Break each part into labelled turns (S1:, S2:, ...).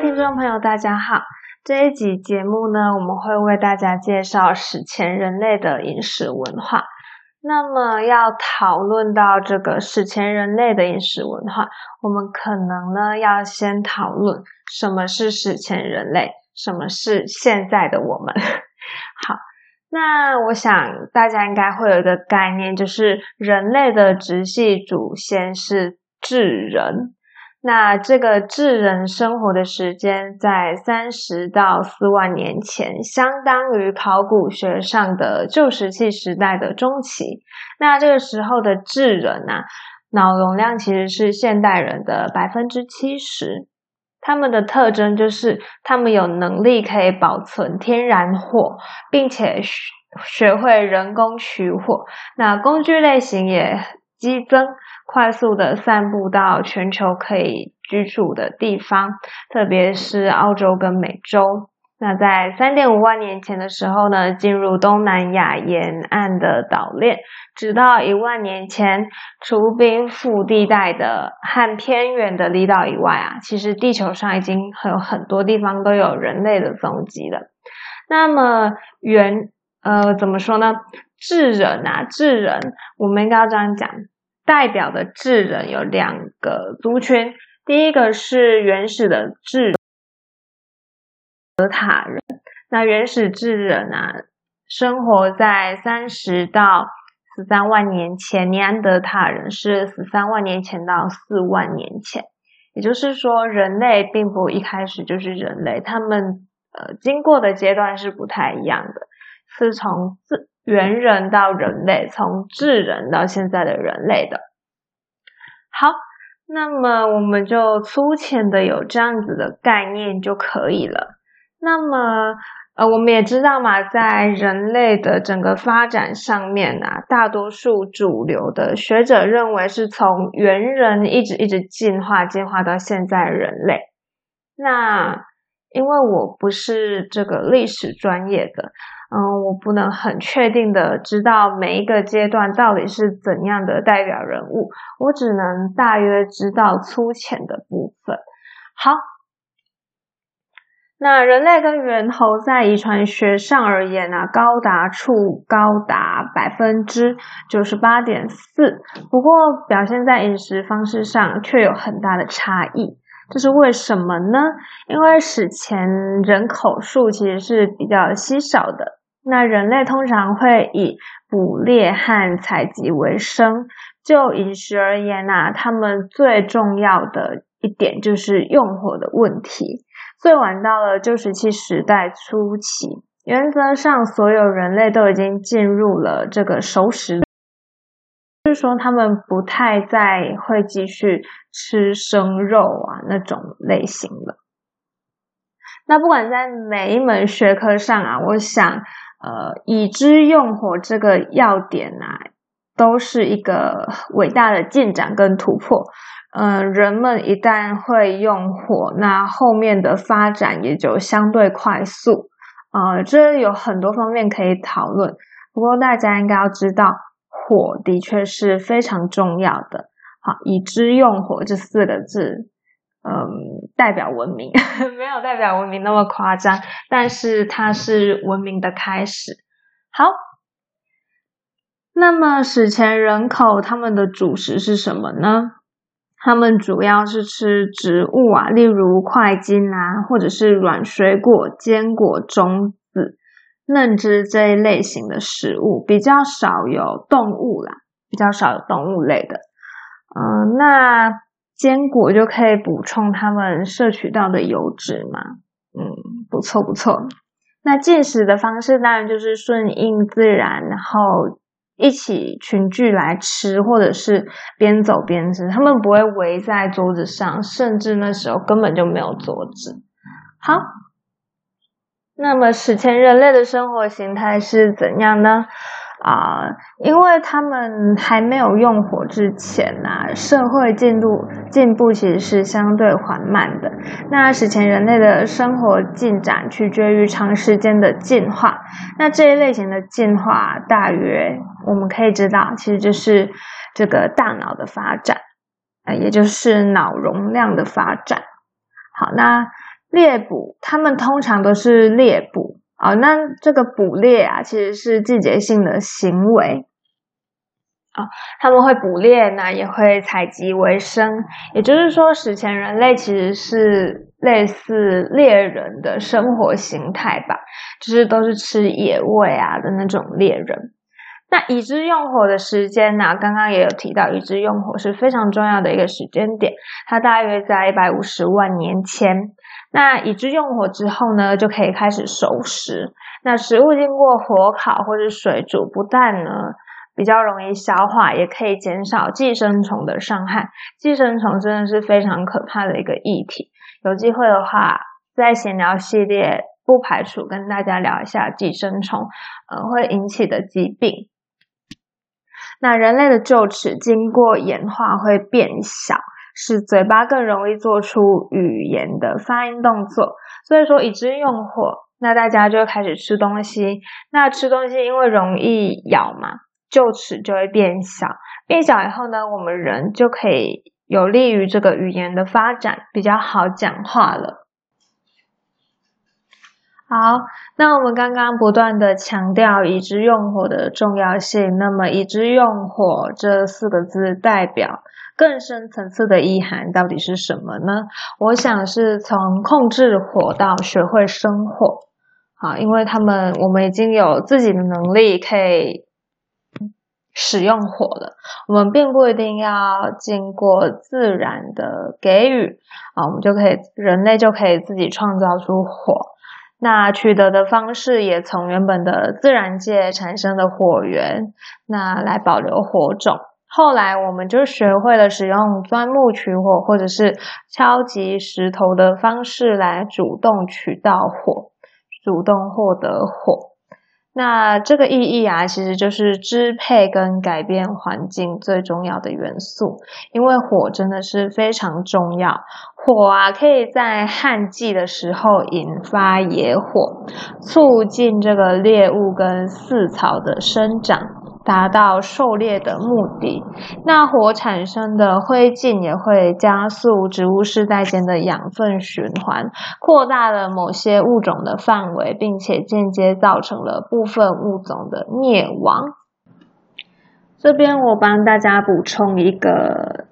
S1: 听众朋友，大家好。这一集节目呢，我们会为大家介绍史前人类的饮食文化。那么，要讨论到这个史前人类的饮食文化，我们可能呢要先讨论什么是史前人类，什么是现在的我们。好，那我想大家应该会有一个概念，就是人类的直系祖先是智人。那这个智人生活的时间在三十到四万年前，相当于考古学上的旧石器时代的中期。那这个时候的智人啊，脑容量其实是现代人的百分之七十。他们的特征就是他们有能力可以保存天然火，并且学会人工取火。那工具类型也。激增，快速的散布到全球可以居住的地方，特别是澳洲跟美洲。那在三点五万年前的时候呢，进入东南亚沿岸的岛链，直到一万年前，除冰腹地带的和偏远的离岛以外啊，其实地球上已经有很多地方都有人类的踪迹了。那么原呃怎么说呢？智人啊，智人，我们应该要这样讲。代表的智人有两个族群，第一个是原始的智德塔人。那原始智人啊，生活在三十到十三万年前；尼安德塔人是十三万年前到四万年前。也就是说，人类并不一开始就是人类，他们呃经过的阶段是不太一样的，是从自猿人到人类，从智人到现在的人类的。好，那么我们就粗浅的有这样子的概念就可以了。那么，呃，我们也知道嘛，在人类的整个发展上面啊，大多数主流的学者认为是从猿人一直一直进化，进化到现在人类。那因为我不是这个历史专业的。嗯，我不能很确定的知道每一个阶段到底是怎样的代表人物，我只能大约知道粗浅的部分。好，那人类跟猿猴在遗传学上而言呢，高达处高达百分之九十八点四，不过表现在饮食方式上却有很大的差异。这是为什么呢？因为史前人口数其实是比较稀少的。那人类通常会以捕猎和采集为生。就饮食而言呐，他们最重要的一点就是用火的问题。最晚到了旧石器时代初期，原则上所有人类都已经进入了这个熟食，就是说他们不太再会继续吃生肉啊那种类型了。那不管在每一门学科上啊，我想。呃，已知用火这个要点啊，都是一个伟大的进展跟突破。嗯，人们一旦会用火，那后面的发展也就相对快速。呃，这有很多方面可以讨论。不过大家应该要知道，火的确是非常重要的。好，已知用火这四个字。嗯，代表文明 没有代表文明那么夸张，但是它是文明的开始。好，那么史前人口他们的主食是什么呢？他们主要是吃植物啊，例如块茎啊，或者是软水果、坚果、种子、嫩枝这一类型的食物，比较少有动物啦，比较少有动物类的。嗯，那。坚果就可以补充他们摄取到的油脂嘛？嗯，不错不错。那进食的方式当然就是顺应自然，然后一起群聚来吃，或者是边走边吃。他们不会围在桌子上，甚至那时候根本就没有桌子。好，那么史前人类的生活形态是怎样呢？啊，因为他们还没有用火之前呐，社会进度进步其实是相对缓慢的。那史前人类的生活进展取决于长时间的进化。那这一类型的进化，大约我们可以知道，其实就是这个大脑的发展，啊，也就是脑容量的发展。好，那猎捕，他们通常都是猎捕啊。那这个捕猎啊，其实是季节性的行为啊。他们会捕猎，那也会采集为生。也就是说，史前人类其实是类似猎人的生活形态吧，就是都是吃野味啊的那种猎人。那已知用火的时间呢？刚刚也有提到，已知用火是非常重要的一个时间点，它大约在一百五十万年前。那已知用火之后呢，就可以开始熟食。那食物经过火烤或者水煮，不但呢比较容易消化，也可以减少寄生虫的伤害。寄生虫真的是非常可怕的一个议题。有机会的话，在闲聊系列不排除跟大家聊一下寄生虫呃会引起的疾病。那人类的臼齿经过演化会变小，使嘴巴更容易做出语言的发音动作。所以说，已知用火，那大家就开始吃东西。那吃东西因为容易咬嘛，臼齿就会变小。变小以后呢，我们人就可以有利于这个语言的发展，比较好讲话了。好，那我们刚刚不断的强调已知用火的重要性，那么已知用火这四个字代表更深层次的意涵到底是什么呢？我想是从控制火到学会生火，好，因为他们我们已经有自己的能力可以使用火了，我们并不一定要经过自然的给予啊，我们就可以人类就可以自己创造出火。那取得的方式也从原本的自然界产生的火源，那来保留火种。后来我们就学会了使用钻木取火，或者是敲击石头的方式来主动取到火，主动获得火。那这个意义啊，其实就是支配跟改变环境最重要的元素，因为火真的是非常重要。火啊，可以在旱季的时候引发野火，促进这个猎物跟饲草的生长。达到狩猎的目的，那火产生的灰烬也会加速植物世代间的养分循环，扩大了某些物种的范围，并且间接造成了部分物种的灭亡。这边我帮大家补充一个。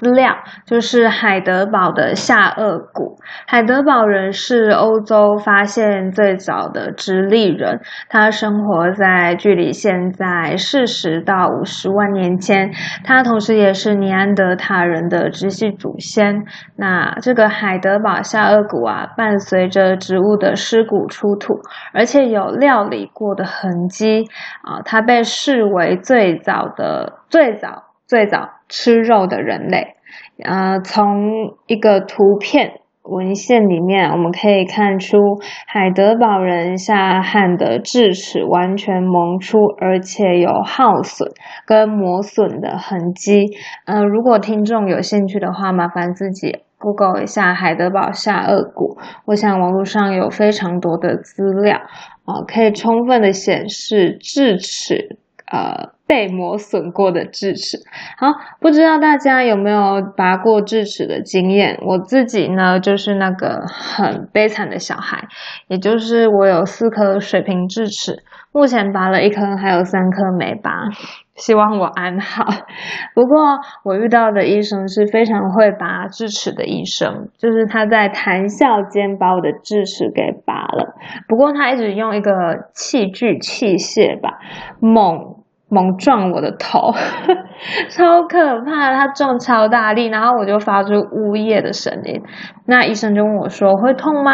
S1: 资料就是海德堡的下颚骨。海德堡人是欧洲发现最早的直立人，他生活在距离现在四十到五十万年前。他同时也是尼安德塔人的直系祖先。那这个海德堡下颚骨啊，伴随着植物的尸骨出土，而且有料理过的痕迹啊，它被视为最早的、最早、最早。吃肉的人类，呃，从一个图片文献里面，我们可以看出海德堡人下汉的智齿完全萌出，而且有耗损跟磨损的痕迹。呃，如果听众有兴趣的话，麻烦自己 Google 一下海德堡下颚骨，我想网络上有非常多的资料啊，可以充分的显示智齿。呃，被磨损过的智齿，好，不知道大家有没有拔过智齿的经验？我自己呢，就是那个很悲惨的小孩，也就是我有四颗水平智齿，目前拔了一颗，还有三颗没拔，希望我安好。不过我遇到的医生是非常会拔智齿的医生，就是他在谈笑间把我的智齿给拔了。不过他一直用一个器具器械吧，猛。猛撞我的头，超可怕！他撞超大力，然后我就发出呜咽的声音。那医生就问我说：“会痛吗？”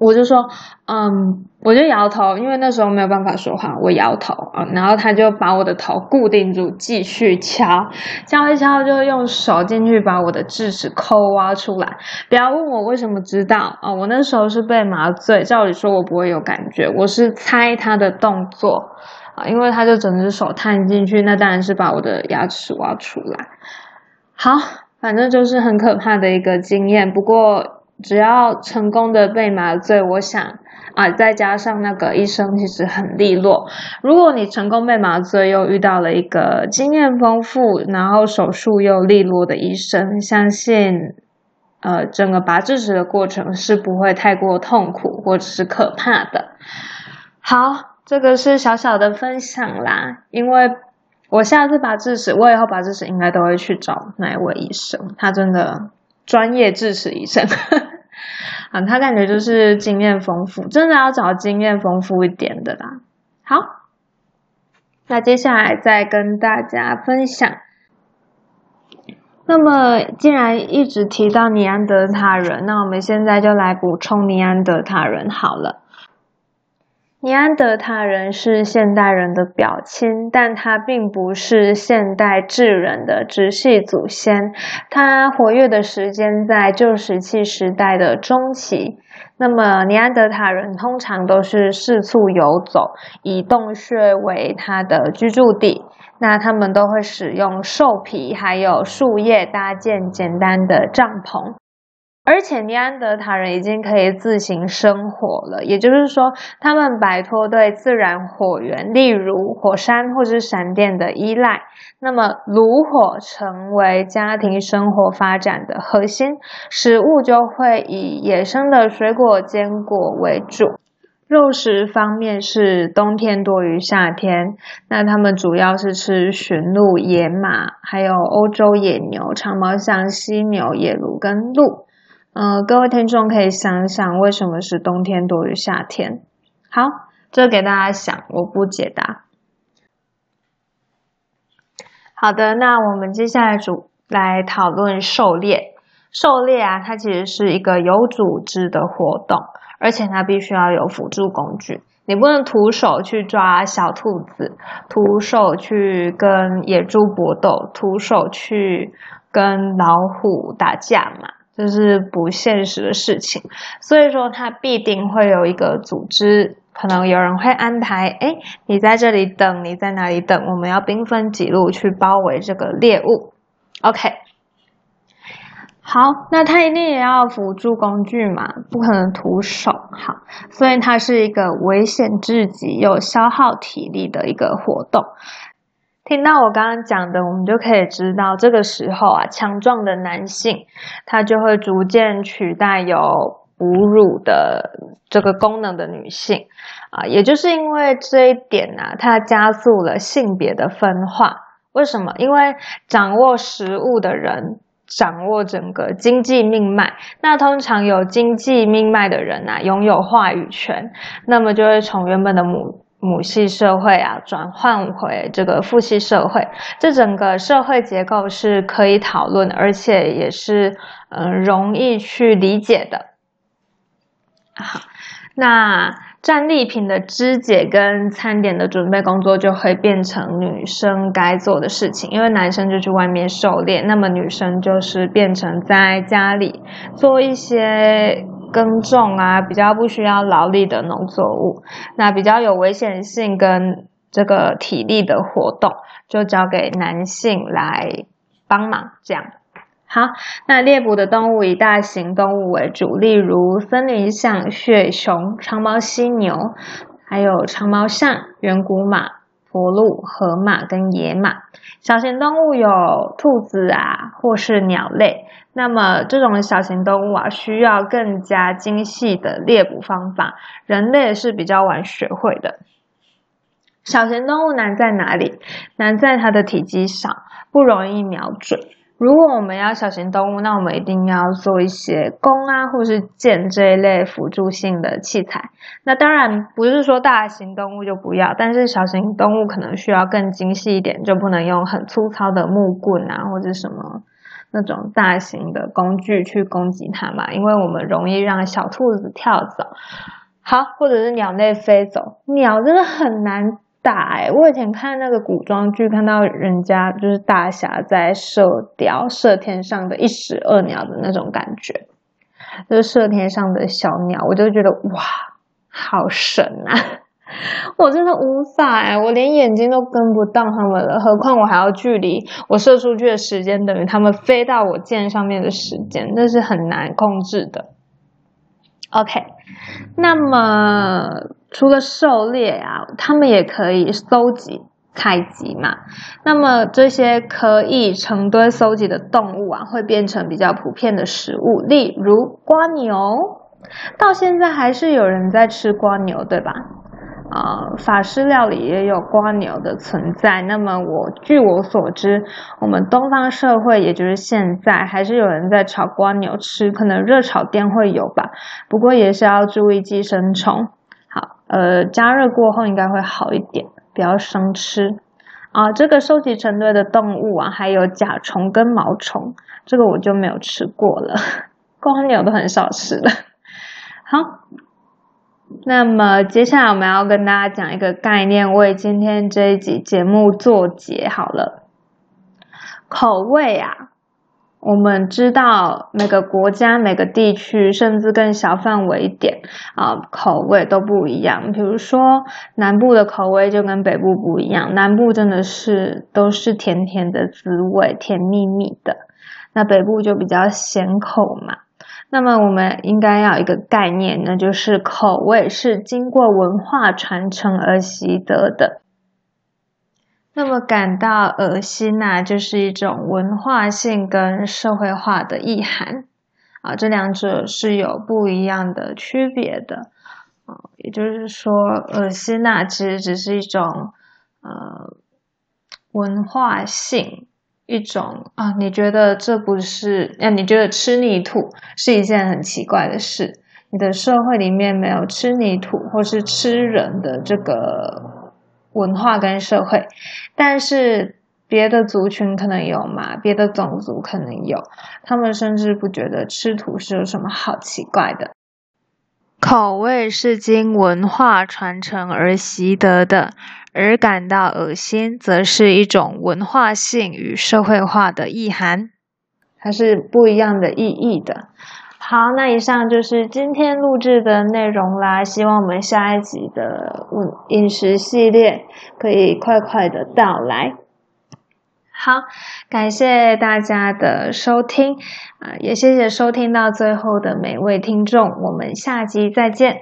S1: 我就说：“嗯。”我就摇头，因为那时候没有办法说话，我摇头啊。然后他就把我的头固定住，继续敲，敲一敲就用手进去把我的智齿抠挖出来。不要问我为什么知道啊，我那时候是被麻醉，照理说我不会有感觉，我是猜他的动作。因为他就整只手探进去，那当然是把我的牙齿挖出来。好，反正就是很可怕的一个经验。不过只要成功的被麻醉，我想啊，再加上那个医生其实很利落。如果你成功被麻醉，又遇到了一个经验丰富，然后手术又利落的医生，相信呃，整个拔智齿的过程是不会太过痛苦或者是可怕的。好，这个是小小的分享啦，因为我下次拔智齿，我以后拔智齿应该都会去找那一位医生，他真的专业智齿医生，啊，他感觉就是经验丰富，真的要找经验丰富一点的啦。好，那接下来再跟大家分享。那么，既然一直提到尼安德塔人，那我们现在就来补充尼安德塔人好了。尼安德塔人是现代人的表亲，但他并不是现代智人的直系祖先。他活跃的时间在旧石器时代的中期。那么，尼安德塔人通常都是四处游走，以洞穴为他的居住地。那他们都会使用兽皮还有树叶搭建简单的帐篷。而且尼安德塔人已经可以自行生火了，也就是说，他们摆脱对自然火源，例如火山或是闪电的依赖，那么炉火成为家庭生活发展的核心，食物就会以野生的水果、坚果为主。肉食方面是冬天多于夏天，那他们主要是吃驯鹿、野马，还有欧洲野牛、长毛象、犀牛、野鹿跟鹿。呃，各位听众可以想想，为什么是冬天多于夏天？好，这给大家想，我不解答。好的，那我们接下来主来讨论狩猎。狩猎啊，它其实是一个有组织的活动，而且它必须要有辅助工具。你不能徒手去抓小兔子，徒手去跟野猪搏斗，徒手去跟老虎打架嘛。这是不现实的事情，所以说它必定会有一个组织，可能有人会安排，哎，你在这里等，你在哪里等，我们要兵分几路去包围这个猎物。OK，好，那它一定也要辅助工具嘛，不可能徒手，好，所以它是一个危险至极又消耗体力的一个活动。听到我刚刚讲的，我们就可以知道，这个时候啊，强壮的男性他就会逐渐取代有哺乳的这个功能的女性啊，也就是因为这一点呢，它加速了性别的分化。为什么？因为掌握食物的人掌握整个经济命脉，那通常有经济命脉的人啊，拥有话语权，那么就会从原本的母。母系社会啊，转换回这个父系社会，这整个社会结构是可以讨论，而且也是嗯容易去理解的。好，那战利品的肢解跟餐点的准备工作就会变成女生该做的事情，因为男生就去外面狩猎，那么女生就是变成在家里做一些。耕种啊，比较不需要劳力的农作物，那比较有危险性跟这个体力的活动，就交给男性来帮忙。这样好，那猎捕的动物以大型动物为主，例如森林象、血熊、长毛犀牛，还有长毛象、远古马、驼鹿、河马跟野马。小型动物有兔子啊，或是鸟类。那么这种小型动物啊，需要更加精细的猎捕方法，人类是比较晚学会的。小型动物难在哪里？难在它的体积少，不容易瞄准。如果我们要小型动物，那我们一定要做一些弓啊，或是箭这一类辅助性的器材。那当然不是说大型动物就不要，但是小型动物可能需要更精细一点，就不能用很粗糙的木棍啊，或者什么。那种大型的工具去攻击它嘛，因为我们容易让小兔子跳走，好，或者是鸟类飞走。鸟真的很难大哎！我以前看那个古装剧，看到人家就是大侠在射雕，射天上的一石二鸟的那种感觉，就是射天上的小鸟，我就觉得哇，好神啊！我真的无法哎，我连眼睛都跟不到他们了，何况我还要距离我射出去的时间等于他们飞到我箭上面的时间，那是很难控制的。OK，那么除了狩猎啊，他们也可以搜集采集嘛。那么这些可以成堆搜集的动物啊，会变成比较普遍的食物，例如瓜牛。到现在还是有人在吃瓜牛，对吧？啊，法式料理也有瓜牛的存在。那么我据我所知，我们东方社会，也就是现在，还是有人在炒瓜牛吃，可能热炒店会有吧。不过也是要注意寄生虫。呃，加热过后应该会好一点，不要生吃。啊，这个收集成堆的动物啊，还有甲虫跟毛虫，这个我就没有吃过了。瓜牛都很少吃了。好。那么接下来我们要跟大家讲一个概念，为今天这一集节目做结好了。口味啊，我们知道每个国家、每个地区，甚至更小范围一点啊，口味都不一样。比如说南部的口味就跟北部不一样，南部真的是都是甜甜的滋味，甜蜜蜜的。那北部就比较咸口嘛。那么我们应该要一个概念，那就是口味是经过文化传承而习得的。那么感到恶心呐，就是一种文化性跟社会化的意涵啊，这两者是有不一样的区别的啊。也就是说，恶心呐，其实只是一种呃文化性。一种啊，你觉得这不是？那你觉得吃泥土是一件很奇怪的事？你的社会里面没有吃泥土或是吃人的这个文化跟社会，但是别的族群可能有嘛，别的种族可能有，他们甚至不觉得吃土是有什么好奇怪的。口味是经文化传承而习得的。而感到恶心，则是一种文化性与社会化的意涵，它是不一样的意义的。好，那以上就是今天录制的内容啦。希望我们下一集的饮食系列可以快快的到来。好，感谢大家的收听啊，也谢谢收听到最后的每位听众。我们下集再见。